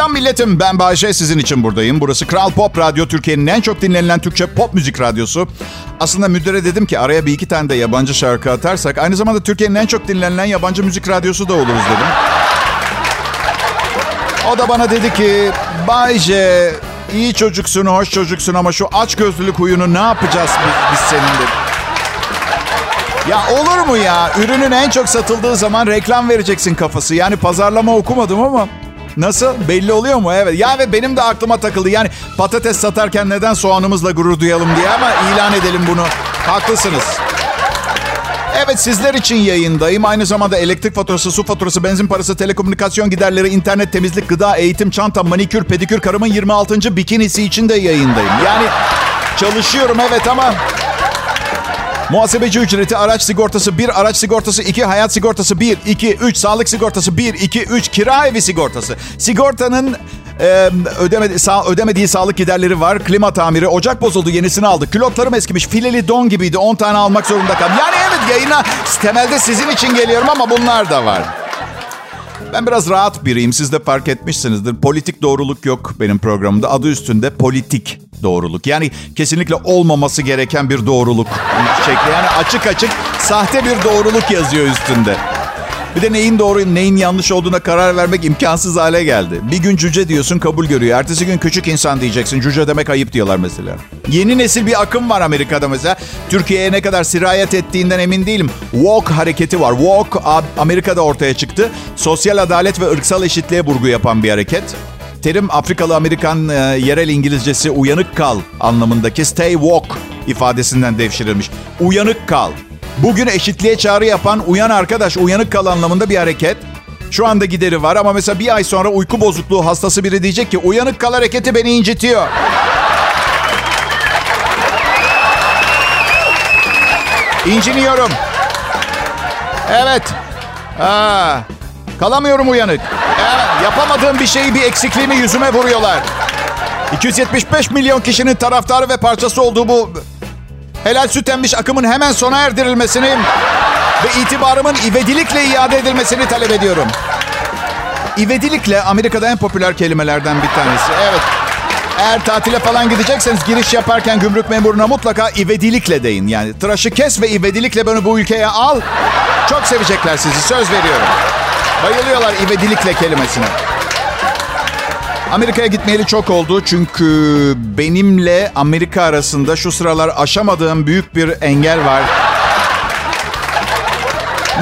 Selam milletim. Ben Bayşe sizin için buradayım. Burası Kral Pop Radyo. Türkiye'nin en çok dinlenilen Türkçe pop müzik radyosu. Aslında müdüre dedim ki araya bir iki tane de yabancı şarkı atarsak aynı zamanda Türkiye'nin en çok dinlenilen yabancı müzik radyosu da oluruz dedim. O da bana dedi ki Bayce iyi çocuksun, hoş çocuksun ama şu aç gözlülük huyunu ne yapacağız biz, biz seninle? Ya olur mu ya? Ürünün en çok satıldığı zaman reklam vereceksin kafası. Yani pazarlama okumadım ama Nasıl? Belli oluyor mu? Evet. Ya ve benim de aklıma takıldı. Yani patates satarken neden soğanımızla gurur duyalım diye ama ilan edelim bunu. Haklısınız. Evet sizler için yayındayım. Aynı zamanda elektrik faturası, su faturası, benzin parası, telekomünikasyon giderleri, internet, temizlik, gıda, eğitim, çanta, manikür, pedikür, karımın 26. bikinisi için de yayındayım. Yani çalışıyorum evet ama Muhasebeci ücreti, araç sigortası 1, araç sigortası 2, hayat sigortası 1, 2, 3, sağlık sigortası 1, 2, 3, kira evi sigortası. Sigortanın e, ödemedi, sağ, ödemediği sağlık giderleri var. Klima tamiri, ocak bozuldu yenisini aldık. Külotlarım eskimiş, fileli don gibiydi 10 tane almak zorunda kaldım. Yani evet yayına temelde sizin için geliyorum ama bunlar da var. Ben biraz rahat biriyim. Siz de fark etmişsinizdir. Politik doğruluk yok benim programımda. Adı üstünde politik doğruluk. Yani kesinlikle olmaması gereken bir doğruluk şekli. Yani açık açık sahte bir doğruluk yazıyor üstünde. Bir de neyin doğru neyin yanlış olduğuna karar vermek imkansız hale geldi. Bir gün cüce diyorsun kabul görüyor. Ertesi gün küçük insan diyeceksin. Cüce demek ayıp diyorlar mesela. Yeni nesil bir akım var Amerika'da mesela. Türkiye'ye ne kadar sirayet ettiğinden emin değilim. Walk hareketi var. Walk Amerika'da ortaya çıktı. Sosyal adalet ve ırksal eşitliğe vurgu yapan bir hareket. Terim Afrikalı Amerikan e, yerel İngilizcesi uyanık kal anlamındaki stay walk ifadesinden devşirilmiş. Uyanık kal. Bugün eşitliğe çağrı yapan uyan arkadaş, uyanık kal anlamında bir hareket. Şu anda gideri var ama mesela bir ay sonra uyku bozukluğu hastası biri diyecek ki uyanık kal hareketi beni incitiyor. İnciniyorum. Evet. Aa, kalamıyorum uyanık. Ee, yapamadığım bir şeyi bir eksikliğimi yüzüme vuruyorlar. 275 milyon kişinin taraftarı ve parçası olduğu bu helal süt emmiş akımın hemen sona erdirilmesini ve itibarımın ivedilikle iade edilmesini talep ediyorum. İvedilikle Amerika'da en popüler kelimelerden bir tanesi. Evet. Eğer tatile falan gidecekseniz giriş yaparken gümrük memuruna mutlaka ivedilikle deyin. Yani tıraşı kes ve ivedilikle beni bu ülkeye al. Çok sevecekler sizi söz veriyorum. Bayılıyorlar ivedilikle kelimesine. Amerika'ya gitmeyeli çok oldu çünkü benimle Amerika arasında şu sıralar aşamadığım büyük bir engel var.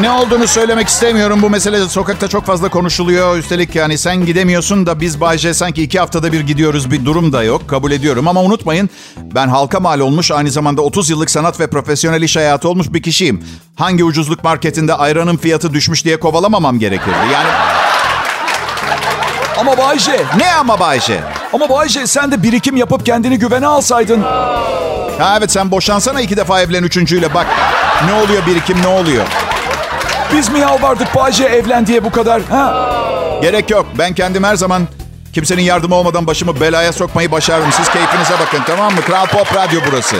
Ne olduğunu söylemek istemiyorum. Bu mesele sokakta çok fazla konuşuluyor. Üstelik yani sen gidemiyorsun da biz Bayce sanki iki haftada bir gidiyoruz bir durum da yok. Kabul ediyorum ama unutmayın ben halka mal olmuş aynı zamanda 30 yıllık sanat ve profesyonel iş hayatı olmuş bir kişiyim. Hangi ucuzluk marketinde ayranın fiyatı düşmüş diye kovalamamam gerekirdi. Yani ama Bayce. Ne ama Bayce? Ama Bayce sen de birikim yapıp kendini güvene alsaydın. Ha evet sen boşansana iki defa evlen üçüncüyle bak. Ne oluyor birikim ne oluyor? Biz mi yalvardık Bayce evlen diye bu kadar? Ha? Gerek yok. Ben kendim her zaman kimsenin yardımı olmadan başımı belaya sokmayı başarırım. Siz keyfinize bakın tamam mı? Kral Pop Radyo burası.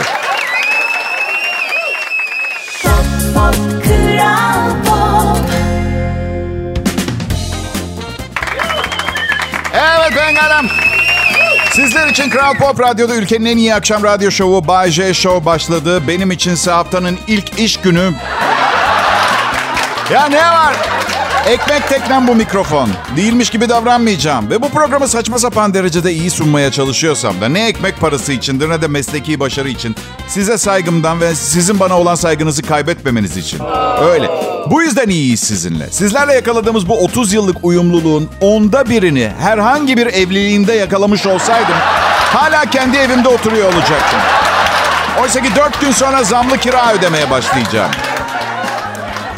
Evet. Sizler için Kral Pop Radyo'da ülkenin en iyi akşam radyo şovu Bay J Show başladı. Benim içinse haftanın ilk iş günü. Ya ne var? Ekmek teknem bu mikrofon. Değilmiş gibi davranmayacağım. Ve bu programı saçma sapan derecede iyi sunmaya çalışıyorsam da ne ekmek parası içindir ne de mesleki başarı için. Size saygımdan ve sizin bana olan saygınızı kaybetmemeniz için. Öyle. Bu yüzden iyiyiz sizinle. Sizlerle yakaladığımız bu 30 yıllık uyumluluğun onda birini herhangi bir evliliğimde yakalamış olsaydım hala kendi evimde oturuyor olacaktım. Oysa ki 4 gün sonra zamlı kira ödemeye başlayacağım.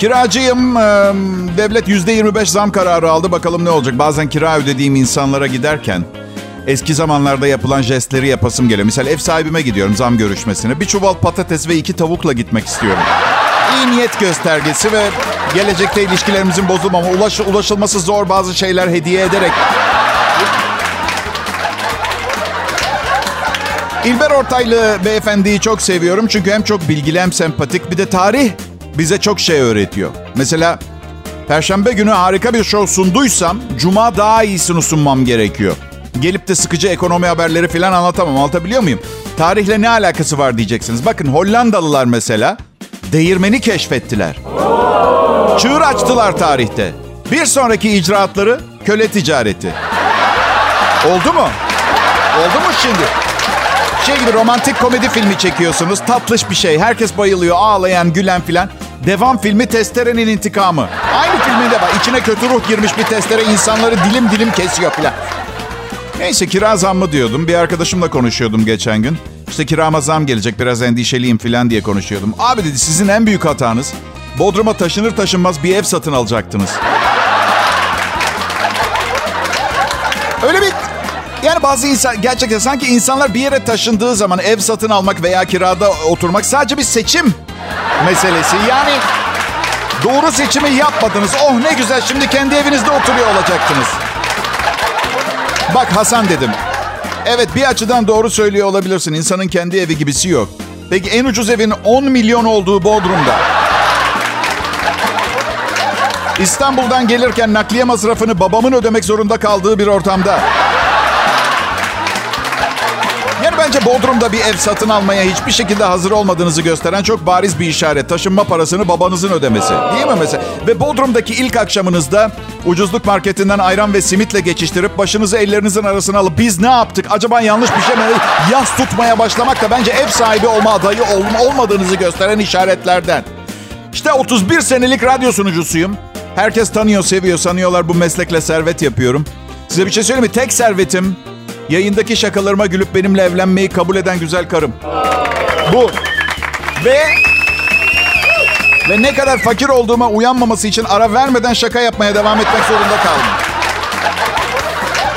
Kiracıyım. Devlet %25 zam kararı aldı. Bakalım ne olacak. Bazen kira ödediğim insanlara giderken eski zamanlarda yapılan jestleri yapasım geliyor. Misal ev sahibime gidiyorum zam görüşmesine. Bir çuval patates ve iki tavukla gitmek istiyorum. İyi niyet göstergesi ve gelecekte ilişkilerimizin bozulmama, ulaş, ulaşılması zor bazı şeyler hediye ederek İlber Ortaylı beyefendiyi çok seviyorum çünkü hem çok bilgili hem sempatik bir de tarih bize çok şey öğretiyor. Mesela Perşembe günü harika bir show sunduysam cuma daha iyisini sunmam gerekiyor. Gelip de sıkıcı ekonomi haberleri falan anlatamam. Anlatabiliyor muyum? Tarihle ne alakası var diyeceksiniz. Bakın Hollandalılar mesela değirmeni keşfettiler. Çığır açtılar tarihte. Bir sonraki icraatları köle ticareti. Oldu mu? Oldu mu şimdi? Şey gibi romantik komedi filmi çekiyorsunuz. Tatlış bir şey. Herkes bayılıyor. Ağlayan, gülen filan. Devam filmi Testere'nin intikamı. Aynı filminde var. İçine kötü ruh girmiş bir testere insanları dilim dilim kesiyor filan. Neyse kira zammı diyordum. Bir arkadaşımla konuşuyordum geçen gün. İşte kirama zam gelecek biraz endişeliyim filan diye konuşuyordum. Abi dedi sizin en büyük hatanız Bodrum'a taşınır taşınmaz bir ev satın alacaktınız. Yani bazı insan gerçekten sanki insanlar bir yere taşındığı zaman ev satın almak veya kirada oturmak sadece bir seçim meselesi. Yani doğru seçimi yapmadınız. Oh ne güzel şimdi kendi evinizde oturuyor olacaktınız. Bak Hasan dedim. Evet bir açıdan doğru söylüyor olabilirsin. İnsanın kendi evi gibisi yok. Peki en ucuz evin 10 milyon olduğu Bodrum'da. İstanbul'dan gelirken nakliye masrafını babamın ödemek zorunda kaldığı bir ortamda. Bence Bodrum'da bir ev satın almaya hiçbir şekilde hazır olmadığınızı gösteren çok bariz bir işaret. Taşınma parasını babanızın ödemesi. Değil mi mesela? Ve Bodrum'daki ilk akşamınızda ucuzluk marketinden ayran ve simitle geçiştirip başınızı ellerinizin arasına alıp biz ne yaptık? Acaba yanlış bir şey mi? Yas tutmaya başlamak da bence ev sahibi olma adayı ol- olmadığınızı gösteren işaretlerden. İşte 31 senelik radyo sunucusuyum. Herkes tanıyor, seviyor, sanıyorlar bu meslekle servet yapıyorum. Size bir şey söyleyeyim mi? Tek servetim yayındaki şakalarıma gülüp benimle evlenmeyi kabul eden güzel karım. Bu. Ve ve ne kadar fakir olduğuma uyanmaması için ara vermeden şaka yapmaya devam etmek zorunda kaldım.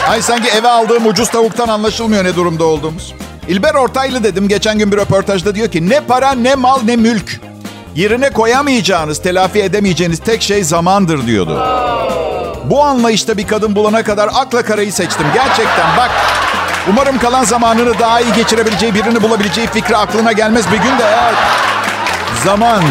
Ay sanki eve aldığım ucuz tavuktan anlaşılmıyor ne durumda olduğumuz. İlber Ortaylı dedim geçen gün bir röportajda diyor ki ne para ne mal ne mülk. Yerine koyamayacağınız, telafi edemeyeceğiniz tek şey zamandır diyordu. Bu anlayışta bir kadın bulana kadar akla karayı seçtim. Gerçekten bak. Umarım kalan zamanını daha iyi geçirebileceği birini bulabileceği fikri aklına gelmez bir gün de ya. Zaman.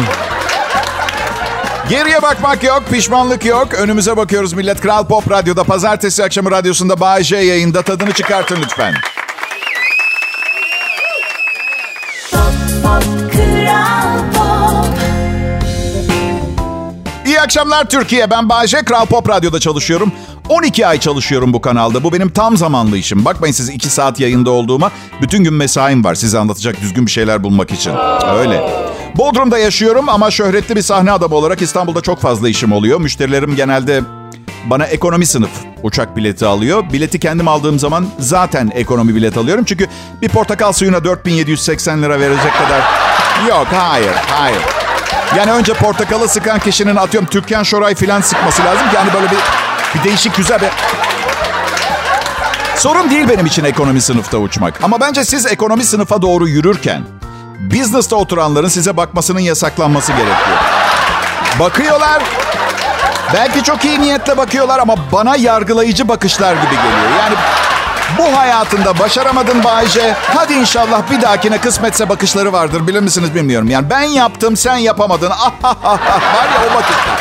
Geriye bakmak yok, pişmanlık yok. Önümüze bakıyoruz millet. Kral Pop Radyo'da pazartesi akşamı radyosunda Bay J yayında. Tadını çıkartın lütfen. Akşamlar Türkiye. Ben Bayece. Kral Pop Radyo'da çalışıyorum. 12 ay çalışıyorum bu kanalda. Bu benim tam zamanlı işim. Bakmayın siz 2 saat yayında olduğuma. Bütün gün mesaim var size anlatacak düzgün bir şeyler bulmak için. Öyle. Bodrum'da yaşıyorum ama şöhretli bir sahne adamı olarak İstanbul'da çok fazla işim oluyor. Müşterilerim genelde bana ekonomi sınıf uçak bileti alıyor. Bileti kendim aldığım zaman zaten ekonomi bilet alıyorum. Çünkü bir portakal suyuna 4780 lira verecek kadar... Yok, hayır, hayır. Yani önce portakalı sıkan kişinin atıyorum Türkan Şoray filan sıkması lazım ki hani böyle bir, bir değişik güzel bir... Sorun değil benim için ekonomi sınıfta uçmak. Ama bence siz ekonomi sınıfa doğru yürürken... Business'ta oturanların size bakmasının yasaklanması gerekiyor. Bakıyorlar. Belki çok iyi niyetle bakıyorlar ama bana yargılayıcı bakışlar gibi geliyor. Yani bu hayatında başaramadın Bayce. Hadi inşallah bir dahakine kısmetse bakışları vardır. Bilir misiniz bilmiyorum. Yani ben yaptım sen yapamadın. Ah, ah, ah, ah. Var ya o bakışlar.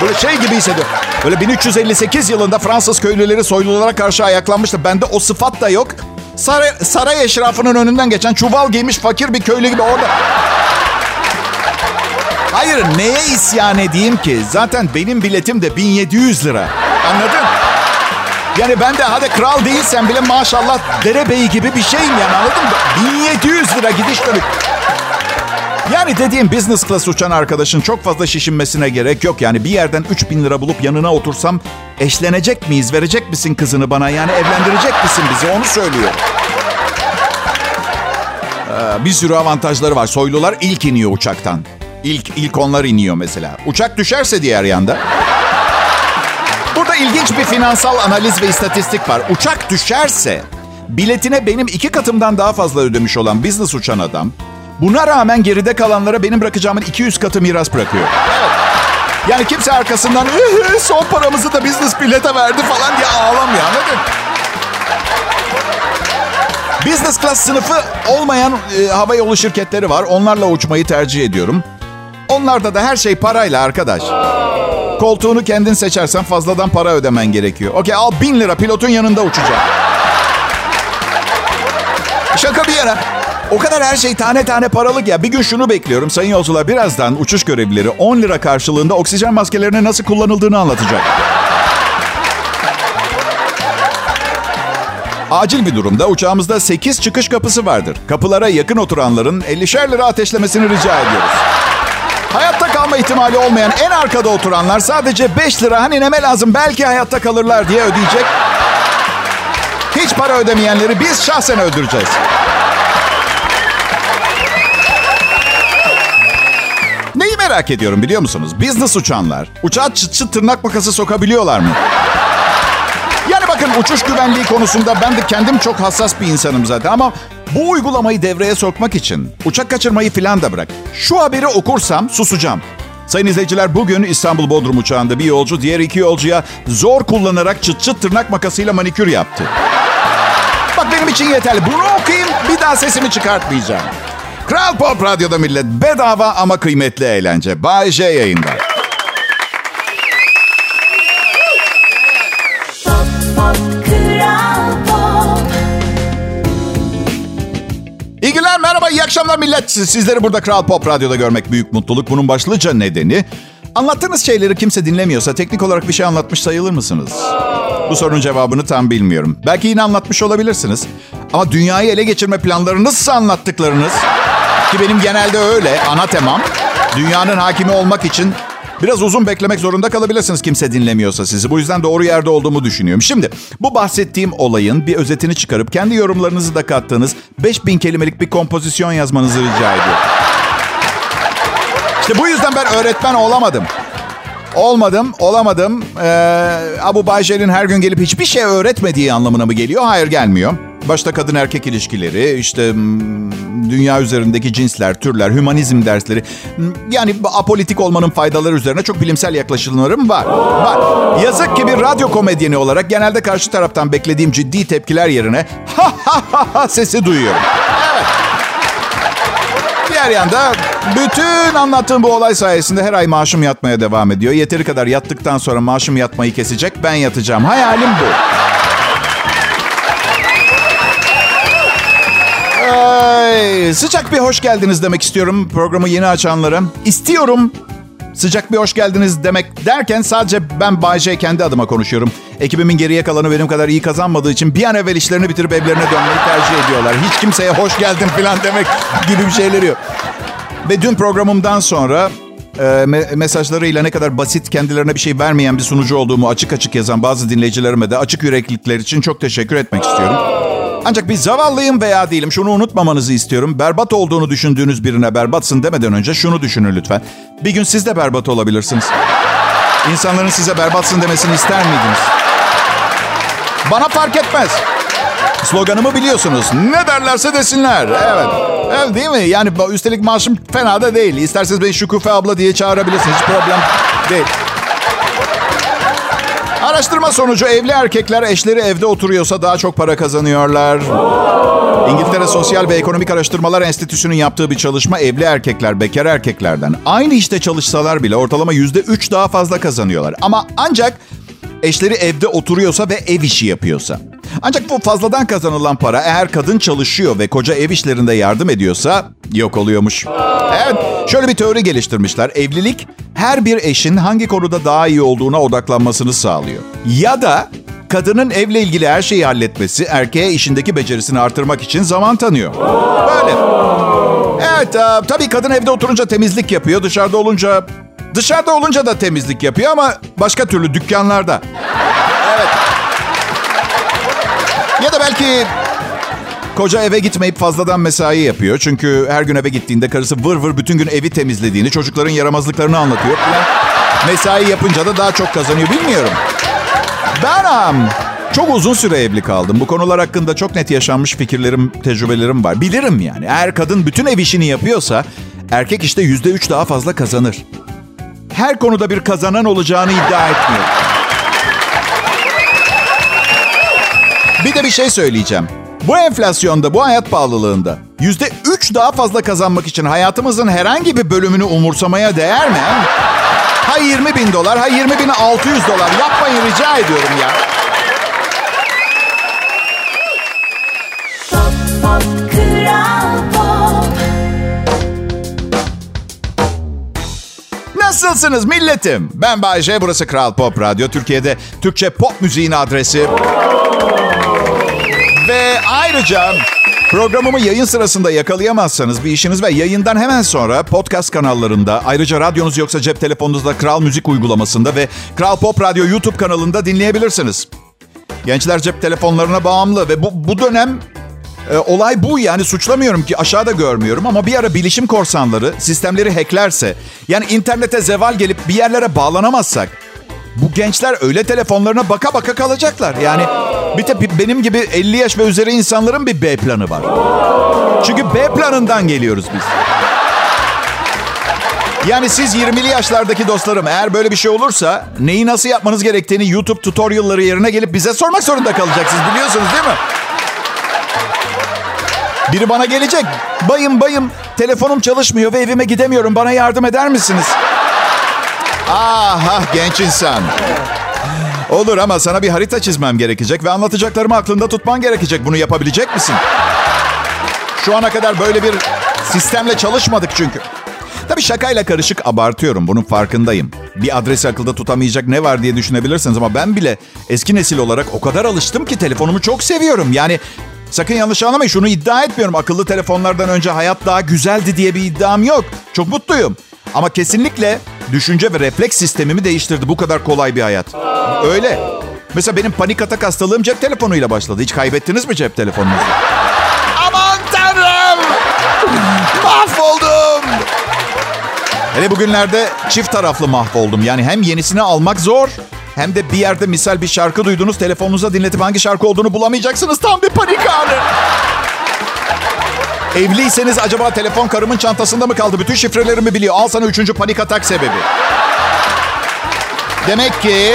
Böyle şey gibi hissediyorum. Böyle 1358 yılında Fransız köylüleri soylulara karşı ayaklanmıştı. Bende o sıfat da yok. Saray, saray eşrafının önünden geçen çuval giymiş fakir bir köylü gibi orada. Hayır neye isyan edeyim ki? Zaten benim biletim de 1700 lira. Anladın? Yani ben de hadi kral değilsen bile maşallah derebeyi gibi bir şeyim yani anladın mı? 1700 lira gidiş dönük. Yani dediğim business class uçan arkadaşın çok fazla şişinmesine gerek yok. Yani bir yerden 3000 lira bulup yanına otursam eşlenecek miyiz? Verecek misin kızını bana? Yani evlendirecek misin bizi? Onu söylüyor. Ee, bir sürü avantajları var. Soylular ilk iniyor uçaktan. İlk, ilk onlar iniyor mesela. Uçak düşerse diğer yanda. Burada ilginç bir finansal analiz ve istatistik var. Uçak düşerse biletine benim iki katımdan daha fazla ödemiş olan business uçan adam buna rağmen geride kalanlara benim bırakacağımın 200 katı miras bırakıyor. Yani kimse arkasından son paramızı da business bilete verdi falan diye ağlamıyor anladın? Business class sınıfı olmayan e, hava yolu şirketleri var. Onlarla uçmayı tercih ediyorum. Onlarda da her şey parayla arkadaş. Koltuğunu kendin seçersen fazladan para ödemen gerekiyor. Okey al bin lira pilotun yanında uçacak. Şaka bir yana. O kadar her şey tane tane paralık ya. Bir gün şunu bekliyorum. Sayın yolcular birazdan uçuş görevlileri 10 lira karşılığında oksijen maskelerinin nasıl kullanıldığını anlatacak. Acil bir durumda uçağımızda 8 çıkış kapısı vardır. Kapılara yakın oturanların 50'şer lira ateşlemesini rica ediyoruz. Hayatta kalma ihtimali olmayan en arkada oturanlar sadece 5 lira hani neme lazım belki hayatta kalırlar diye ödeyecek. Hiç para ödemeyenleri biz şahsen öldüreceğiz. Neyi merak ediyorum biliyor musunuz? Business uçanlar uçağa çıt çıt tırnak makası sokabiliyorlar mı? Bakın uçuş güvenliği konusunda ben de kendim çok hassas bir insanım zaten ama bu uygulamayı devreye sokmak için uçak kaçırmayı filan da bırak. Şu haberi okursam susacağım. Sayın izleyiciler bugün İstanbul Bodrum uçağında bir yolcu diğer iki yolcuya zor kullanarak çıt çıt tırnak makasıyla manikür yaptı. Bak benim için yeterli. Bunu okuyayım bir daha sesimi çıkartmayacağım. Kral Pop Radyo'da millet bedava ama kıymetli eğlence. Bay J yayında. Merhaba, iyi akşamlar millet. Sizleri burada Kral Pop Radyo'da görmek büyük mutluluk. Bunun başlıca nedeni anlattığınız şeyleri kimse dinlemiyorsa teknik olarak bir şey anlatmış sayılır mısınız? Bu sorunun cevabını tam bilmiyorum. Belki yine anlatmış olabilirsiniz. Ama dünyayı ele geçirme planlarınızsa anlattıklarınız ki benim genelde öyle ana temam. Dünyanın hakimi olmak için Biraz uzun beklemek zorunda kalabilirsiniz kimse dinlemiyorsa sizi. Bu yüzden doğru yerde olduğumu düşünüyorum. Şimdi bu bahsettiğim olayın bir özetini çıkarıp kendi yorumlarınızı da kattığınız 5000 kelimelik bir kompozisyon yazmanızı rica ediyorum. İşte bu yüzden ben öğretmen olamadım. Olmadım, olamadım. Ee, Abu Baycer'in her gün gelip hiçbir şey öğretmediği anlamına mı geliyor? Hayır gelmiyor. Başta kadın erkek ilişkileri, işte dünya üzerindeki cinsler, türler, hümanizm dersleri. Yani apolitik olmanın faydaları üzerine çok bilimsel yaklaşımlarım var. Var. Yazık ki bir radyo komedyeni olarak genelde karşı taraftan beklediğim ciddi tepkiler yerine ha ha ha ha sesi duyuyorum. Evet. Diğer yanda bütün anlattığım bu olay sayesinde her ay maaşım yatmaya devam ediyor. Yeteri kadar yattıktan sonra maaşım yatmayı kesecek, ben yatacağım. Hayalim bu. Ay, sıcak bir hoş geldiniz demek istiyorum programı yeni açanlara. İstiyorum sıcak bir hoş geldiniz demek derken sadece ben Bayce kendi adıma konuşuyorum. Ekibimin geriye kalanı benim kadar iyi kazanmadığı için bir an evvel işlerini bitirip evlerine dönmeyi tercih ediyorlar. Hiç kimseye hoş geldin falan demek gibi bir şeyleri yok. Ve dün programımdan sonra e, me- mesajlarıyla ne kadar basit kendilerine bir şey vermeyen bir sunucu olduğumu açık açık yazan bazı dinleyicilerime de açık yüreklilikler için çok teşekkür etmek istiyorum. Ancak bir zavallıyım veya değilim. Şunu unutmamanızı istiyorum. Berbat olduğunu düşündüğünüz birine berbatsın demeden önce şunu düşünün lütfen. Bir gün siz de berbat olabilirsiniz. İnsanların size berbatsın demesini ister miydiniz? Bana fark etmez. Sloganımı biliyorsunuz. Ne derlerse desinler. Evet. Evet değil mi? Yani üstelik maaşım fena da değil. İsterseniz beni Şükufe abla diye çağırabilirsiniz. Hiç problem değil. Araştırma sonucu evli erkekler eşleri evde oturuyorsa daha çok para kazanıyorlar. İngiltere Sosyal ve Ekonomik Araştırmalar Enstitüsü'nün yaptığı bir çalışma evli erkekler bekar erkeklerden aynı işte çalışsalar bile ortalama yüzde üç daha fazla kazanıyorlar. Ama ancak eşleri evde oturuyorsa ve ev işi yapıyorsa. Ancak bu fazladan kazanılan para eğer kadın çalışıyor ve koca ev işlerinde yardım ediyorsa yok oluyormuş. Evet şöyle bir teori geliştirmişler. Evlilik her bir eşin hangi konuda daha iyi olduğuna odaklanmasını sağlıyor. Ya da kadının evle ilgili her şeyi halletmesi erkeğe işindeki becerisini artırmak için zaman tanıyor. Böyle. Evet e, tabii kadın evde oturunca temizlik yapıyor. Dışarıda olunca dışarıda olunca da temizlik yapıyor ama başka türlü dükkanlarda. Evet. Ya da belki koca eve gitmeyip fazladan mesai yapıyor. Çünkü her gün eve gittiğinde karısı vır vır bütün gün evi temizlediğini, çocukların yaramazlıklarını anlatıyor. Falan. Mesai yapınca da daha çok kazanıyor. Bilmiyorum. Ben çok uzun süre evli kaldım. Bu konular hakkında çok net yaşanmış fikirlerim, tecrübelerim var. Bilirim yani. Eğer kadın bütün ev işini yapıyorsa erkek işte yüzde üç daha fazla kazanır. Her konuda bir kazanan olacağını iddia etmiyor. Bir de bir şey söyleyeceğim. Bu enflasyonda, bu hayat pahalılığında yüzde üç daha fazla kazanmak için hayatımızın herhangi bir bölümünü umursamaya değer mi? Ha 20 bin dolar, ha 20 bin 600 dolar. Yapmayın rica ediyorum ya. Nasılsınız milletim? Ben Bayece, burası Kral Pop Radyo. Türkiye'de Türkçe pop müziğin adresi. Ve ayrıca programımı yayın sırasında yakalayamazsanız bir işiniz ve yayından hemen sonra podcast kanallarında ayrıca radyonuz yoksa cep telefonunuzda Kral Müzik uygulamasında ve Kral Pop Radyo YouTube kanalında dinleyebilirsiniz. Gençler cep telefonlarına bağımlı ve bu, bu dönem e, olay bu yani suçlamıyorum ki aşağıda görmüyorum ama bir ara bilişim korsanları sistemleri hacklerse yani internete zeval gelip bir yerlere bağlanamazsak bu gençler öyle telefonlarına baka baka kalacaklar. Yani bir de benim gibi 50 yaş ve üzeri insanların bir B planı var. Çünkü B planından geliyoruz biz. Yani siz 20'li yaşlardaki dostlarım eğer böyle bir şey olursa neyi nasıl yapmanız gerektiğini YouTube tutorialları yerine gelip bize sormak zorunda kalacaksınız biliyorsunuz değil mi? Biri bana gelecek. Bayım bayım telefonum çalışmıyor ve evime gidemiyorum. Bana yardım eder misiniz? Ah, ah genç insan. Olur ama sana bir harita çizmem gerekecek ve anlatacaklarımı aklında tutman gerekecek. Bunu yapabilecek misin? Şu ana kadar böyle bir sistemle çalışmadık çünkü. Tabii şakayla karışık abartıyorum. Bunun farkındayım. Bir adresi akılda tutamayacak ne var diye düşünebilirsiniz ama ben bile eski nesil olarak o kadar alıştım ki telefonumu çok seviyorum. Yani sakın yanlış anlamayın şunu iddia etmiyorum. Akıllı telefonlardan önce hayat daha güzeldi diye bir iddiam yok. Çok mutluyum. Ama kesinlikle düşünce ve refleks sistemimi değiştirdi bu kadar kolay bir hayat. Öyle. Mesela benim panik atak hastalığım cep telefonuyla başladı. Hiç kaybettiniz mi cep telefonunuzu? Aman tanrım! Mahvoldum! Hele bugünlerde çift taraflı mahvoldum. Yani hem yenisini almak zor hem de bir yerde misal bir şarkı duydunuz telefonunuza dinletip hangi şarkı olduğunu bulamayacaksınız. Tam bir panik anı. Evliyseniz acaba telefon karımın çantasında mı kaldı? Bütün şifrelerimi biliyor. Al sana üçüncü panik atak sebebi. Demek ki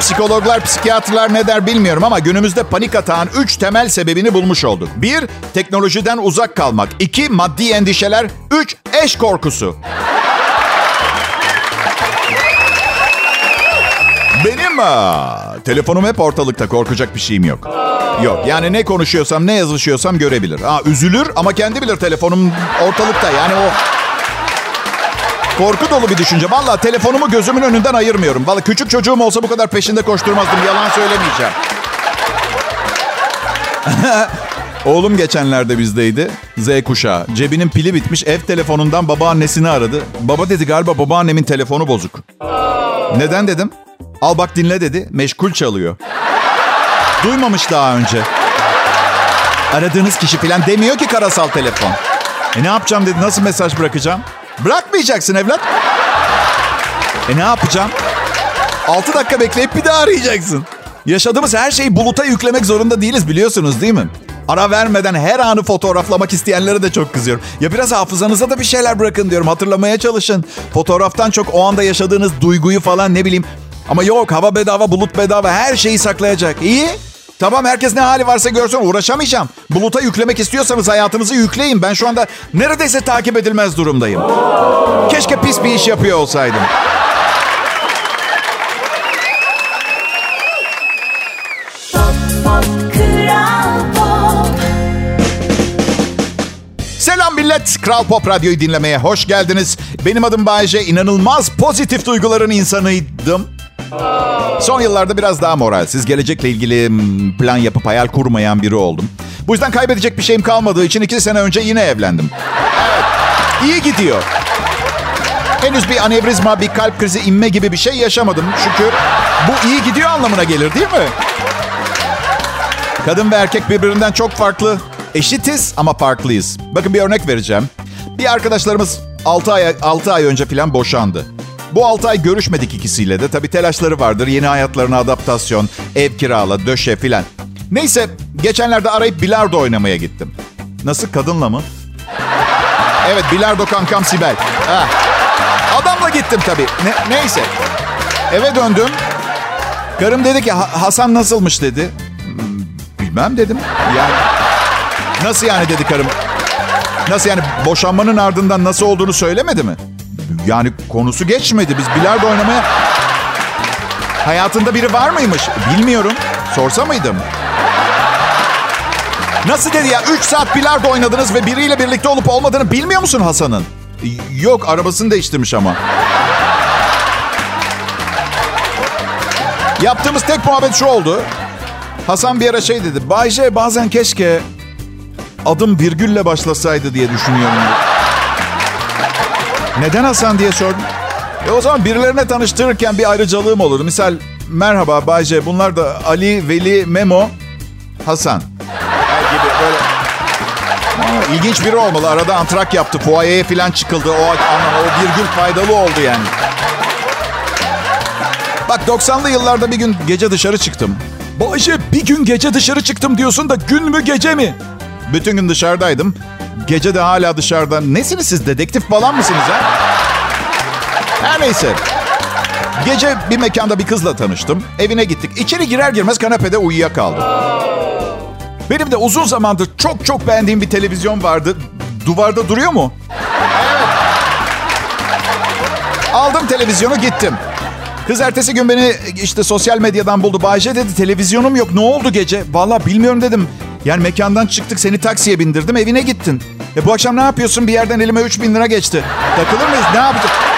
psikologlar, psikiyatrlar ne der bilmiyorum ama günümüzde panik atağın üç temel sebebini bulmuş olduk. Bir, teknolojiden uzak kalmak. İki, maddi endişeler. Üç, eş korkusu. Ha, telefonum hep ortalıkta korkacak bir şeyim yok. Yok yani ne konuşuyorsam ne yazışıyorsam görebilir. Ha, üzülür ama kendi bilir telefonum ortalıkta yani o... Korku dolu bir düşünce. Valla telefonumu gözümün önünden ayırmıyorum. Valla küçük çocuğum olsa bu kadar peşinde koşturmazdım. Yalan söylemeyeceğim. Oğlum geçenlerde bizdeydi. Z kuşağı. Cebinin pili bitmiş. Ev telefonundan babaannesini aradı. Baba dedi galiba babaannemin telefonu bozuk. Neden dedim. Al bak dinle dedi. Meşgul çalıyor. Duymamış daha önce. Aradığınız kişi falan demiyor ki karasal telefon. E ne yapacağım dedi. Nasıl mesaj bırakacağım? Bırakmayacaksın evlat. E ne yapacağım? 6 dakika bekleyip bir daha arayacaksın. Yaşadığımız her şeyi buluta yüklemek zorunda değiliz biliyorsunuz değil mi? Ara vermeden her anı fotoğraflamak isteyenlere de çok kızıyorum. Ya biraz hafızanıza da bir şeyler bırakın diyorum. Hatırlamaya çalışın. Fotoğraftan çok o anda yaşadığınız duyguyu falan ne bileyim. Ama yok hava bedava, bulut bedava her şeyi saklayacak. İyi. Tamam herkes ne hali varsa görsün uğraşamayacağım. Buluta yüklemek istiyorsanız hayatınızı yükleyin. Ben şu anda neredeyse takip edilmez durumdayım. Keşke pis bir iş yapıyor olsaydım. Selam millet. Kral Pop Radyo'yu dinlemeye hoş geldiniz. Benim adım Bayece. İnanılmaz pozitif duyguların insanıydım. Son yıllarda biraz daha moralsiz, gelecekle ilgili plan yapıp hayal kurmayan biri oldum. Bu yüzden kaybedecek bir şeyim kalmadığı için iki sene önce yine evlendim. Evet, iyi gidiyor. Henüz bir anevrizma, bir kalp krizi, inme gibi bir şey yaşamadım. Çünkü bu iyi gidiyor anlamına gelir değil mi? Kadın ve erkek birbirinden çok farklı. Eşitiz ama farklıyız. Bakın bir örnek vereceğim. Bir arkadaşlarımız 6 ay, 6 ay önce falan boşandı. Bu 6 ay görüşmedik ikisiyle de. Tabii telaşları vardır. Yeni hayatlarına adaptasyon, ev kirala, döşe filan. Neyse geçenlerde arayıp bilardo oynamaya gittim. Nasıl kadınla mı? Evet bilardo kankam Sibel. Ha. Adamla gittim tabii. Ne, neyse. Eve döndüm. Karım dedi ki Hasan nasılmış dedi. Bilmem dedim. Yani nasıl yani dedi karım. Nasıl yani boşanmanın ardından nasıl olduğunu söylemedi mi? Yani konusu geçmedi. Biz bilardo oynamaya... Hayatında biri var mıymış? Bilmiyorum. Sorsa mıydım? Nasıl dedi ya? 3 saat bilardo oynadınız ve biriyle birlikte olup olmadığını bilmiyor musun Hasan'ın? Yok arabasını değiştirmiş ama. Yaptığımız tek muhabbet şu oldu. Hasan bir ara şey dedi. Bayce bazen keşke adım virgülle başlasaydı diye düşünüyorum. Neden Hasan diye sordum. E o zaman birilerine tanıştırırken bir ayrıcalığım olurdu. Misal merhaba Bayce bunlar da Ali, Veli, Memo, Hasan. Gibi böyle. Aa, ilginç biri olmalı. Arada antrak yaptı. Fuayeye falan çıkıldı. O, anlam, o virgül faydalı oldu yani. Bak 90'lı yıllarda bir gün gece dışarı çıktım. Bayce bir gün gece dışarı çıktım diyorsun da gün mü gece mi? Bütün gün dışarıdaydım. Gece de hala dışarıda. Nesiniz siz? Dedektif falan mısınız ha? Her neyse. Gece bir mekanda bir kızla tanıştım. Evine gittik. İçeri girer girmez kanepede uyuyakaldım. Benim de uzun zamandır çok çok beğendiğim bir televizyon vardı. Duvarda duruyor mu? Evet. Aldım televizyonu gittim. Kız ertesi gün beni işte sosyal medyadan buldu. Bayce dedi televizyonum yok ne oldu gece? Valla bilmiyorum dedim. Yani mekandan çıktık seni taksiye bindirdim evine gittin. E bu akşam ne yapıyorsun? Bir yerden elime 3 bin lira geçti. Takılır mıyız? Ne yapacağız?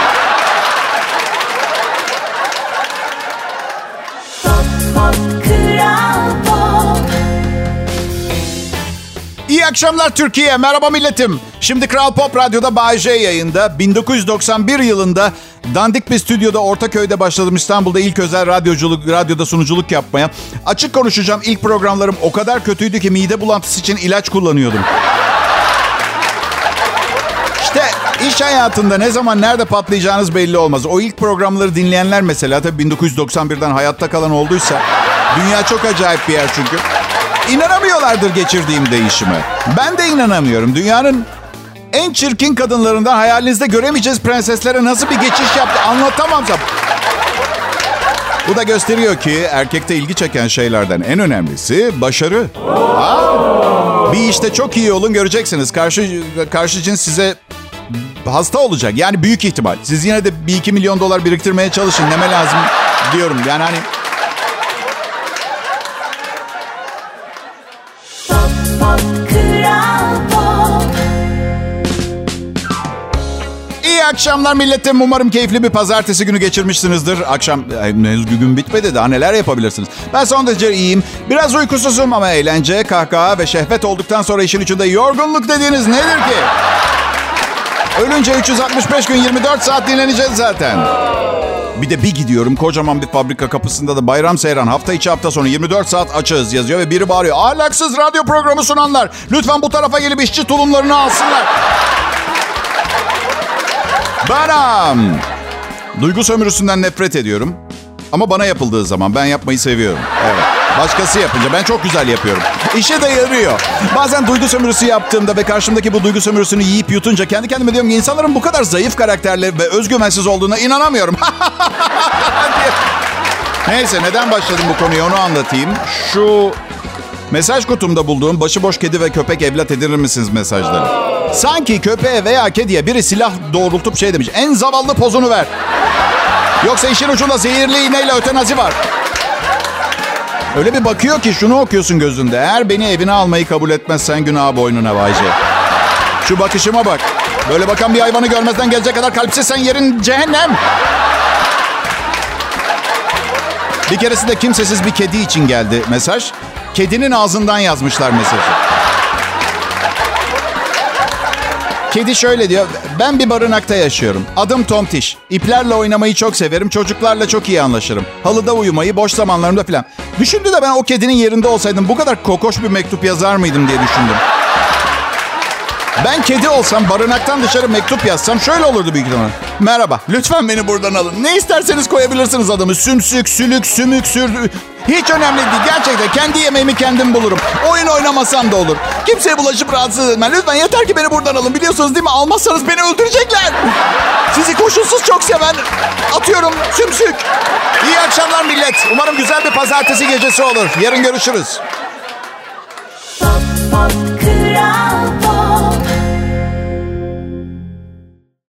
Akşamlar Türkiye. Merhaba milletim. Şimdi Kral Pop Radyo'da Bay J yayında. 1991 yılında dandik bir stüdyoda Ortaköy'de başladım. İstanbul'da ilk özel radyoculuk, radyoda sunuculuk yapmaya. Açık konuşacağım. İlk programlarım o kadar kötüydü ki mide bulantısı için ilaç kullanıyordum. İşte iş hayatında ne zaman nerede patlayacağınız belli olmaz. O ilk programları dinleyenler mesela tabii 1991'den hayatta kalan olduysa dünya çok acayip bir yer çünkü. İnanamıyorlardır geçirdiğim değişime. Ben de inanamıyorum. Dünyanın en çirkin kadınlarından hayalinizde göremeyeceğiz prenseslere nasıl bir geçiş yaptı anlatamam. Bu da gösteriyor ki erkekte ilgi çeken şeylerden en önemlisi başarı. Aa, bir işte çok iyi olun göreceksiniz. Karşı karşı cins size hasta olacak. Yani büyük ihtimal. Siz yine de bir iki milyon dolar biriktirmeye çalışın. Neme lazım diyorum. Yani hani İyi akşamlar milletim. Umarım keyifli bir pazartesi günü geçirmişsinizdir. Akşam henüz gün bitmedi. Daha neler yapabilirsiniz? Ben son derece iyiyim. Biraz uykusuzum ama eğlence, kahkaha ve şehvet olduktan sonra işin içinde yorgunluk dediğiniz nedir ki? Ölünce 365 gün 24 saat dinleneceğiz zaten. Bir de bir gidiyorum kocaman bir fabrika kapısında da bayram seyran hafta içi hafta sonu 24 saat açığız yazıyor ve biri bağırıyor. Ahlaksız radyo programı sunanlar lütfen bu tarafa gelip işçi tulumlarını alsınlar. Banam. Duygu sömürüsünden nefret ediyorum. Ama bana yapıldığı zaman ben yapmayı seviyorum. Evet. Başkası yapınca ben çok güzel yapıyorum. İşe de yarıyor. Bazen duygu sömürüsü yaptığımda ve karşımdaki bu duygu sömürüsünü yiyip yutunca kendi kendime diyorum ki insanların bu kadar zayıf karakterli ve özgüvensiz olduğuna inanamıyorum. Neyse neden başladım bu konuyu onu anlatayım. Şu mesaj kutumda bulduğum başıboş kedi ve köpek evlat edinir misiniz mesajları. Sanki köpeğe veya kediye biri silah doğrultup şey demiş. En zavallı pozunu ver. Yoksa işin ucunda zehirli iğneyle ötenazi var. Öyle bir bakıyor ki şunu okuyorsun gözünde. Eğer beni evine almayı kabul etmezsen günah boynuna vayce. Şu bakışıma bak. Böyle bakan bir hayvanı görmezden gelecek kadar kalpsizsen yerin cehennem. Bir keresinde kimsesiz bir kedi için geldi mesaj. Kedinin ağzından yazmışlar mesajı. Kedi şöyle diyor. Ben bir barınakta yaşıyorum. Adım Tomtiş. İplerle oynamayı çok severim. Çocuklarla çok iyi anlaşırım. Halıda uyumayı, boş zamanlarımda falan. Düşündü de ben o kedinin yerinde olsaydım bu kadar kokoş bir mektup yazar mıydım diye düşündüm. Ben kedi olsam barınaktan dışarı mektup yazsam şöyle olurdu büyük ihtimalle. Merhaba, lütfen beni buradan alın. Ne isterseniz koyabilirsiniz adımı. Sümsük, sülük, sümük, sürdü. Hiç önemli değil. Gerçekten kendi yemeğimi kendim bulurum. Oyun oynamasam da olur. Kimseye bulaşıp rahatsız etmem. Lütfen yeter ki beni buradan alın. Biliyorsunuz değil mi? Almazsanız beni öldürecekler. Sizi koşulsuz çok seven. Atıyorum sümsük. İyi akşamlar millet. Umarım güzel bir pazartesi gecesi olur. Yarın görüşürüz. Pop, pop, kral